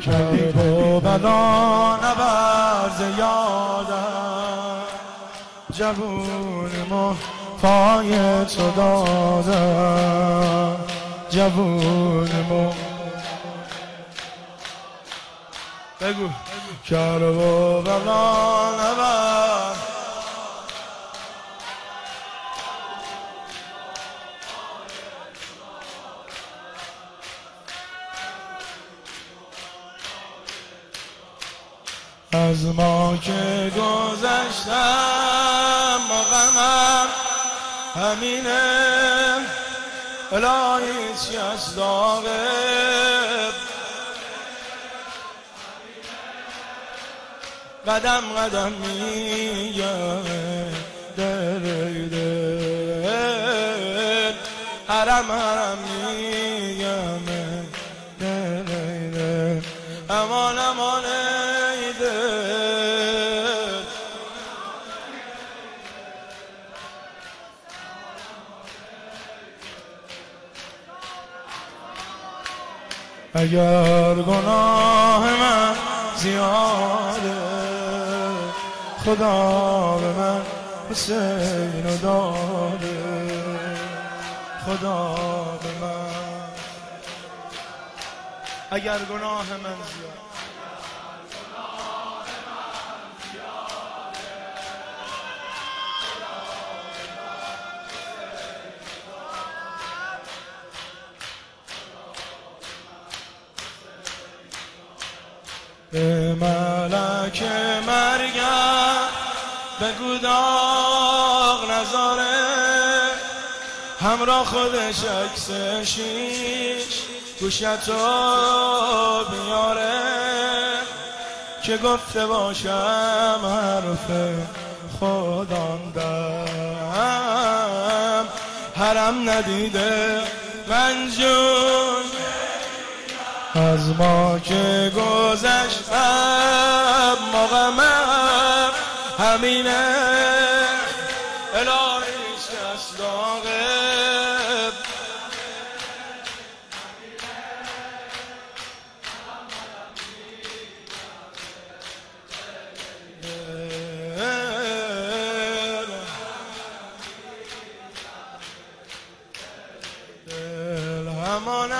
کرد و بلا نبرز یادم. جوون ما پای تو دادم جوون ما. بگو. کرد و بلا نبرز از ما که گذشتم مقامم همینه. الهی چی از داغه قدم قدم میگم دل دل. حرم حرم میگم دل دل. امان امان اگر گناه من زیاده خدا به من حسین داده. خدا به من. اگر گناه من زیاده. به ملک مرگم بگو داغ نزاره همراه خودش عکس شیش گوشتو بیاره که گفته باشم حرف خودم دم حرم ندیده منجون از ما که گذشت مغم همینه. الهیش کس همان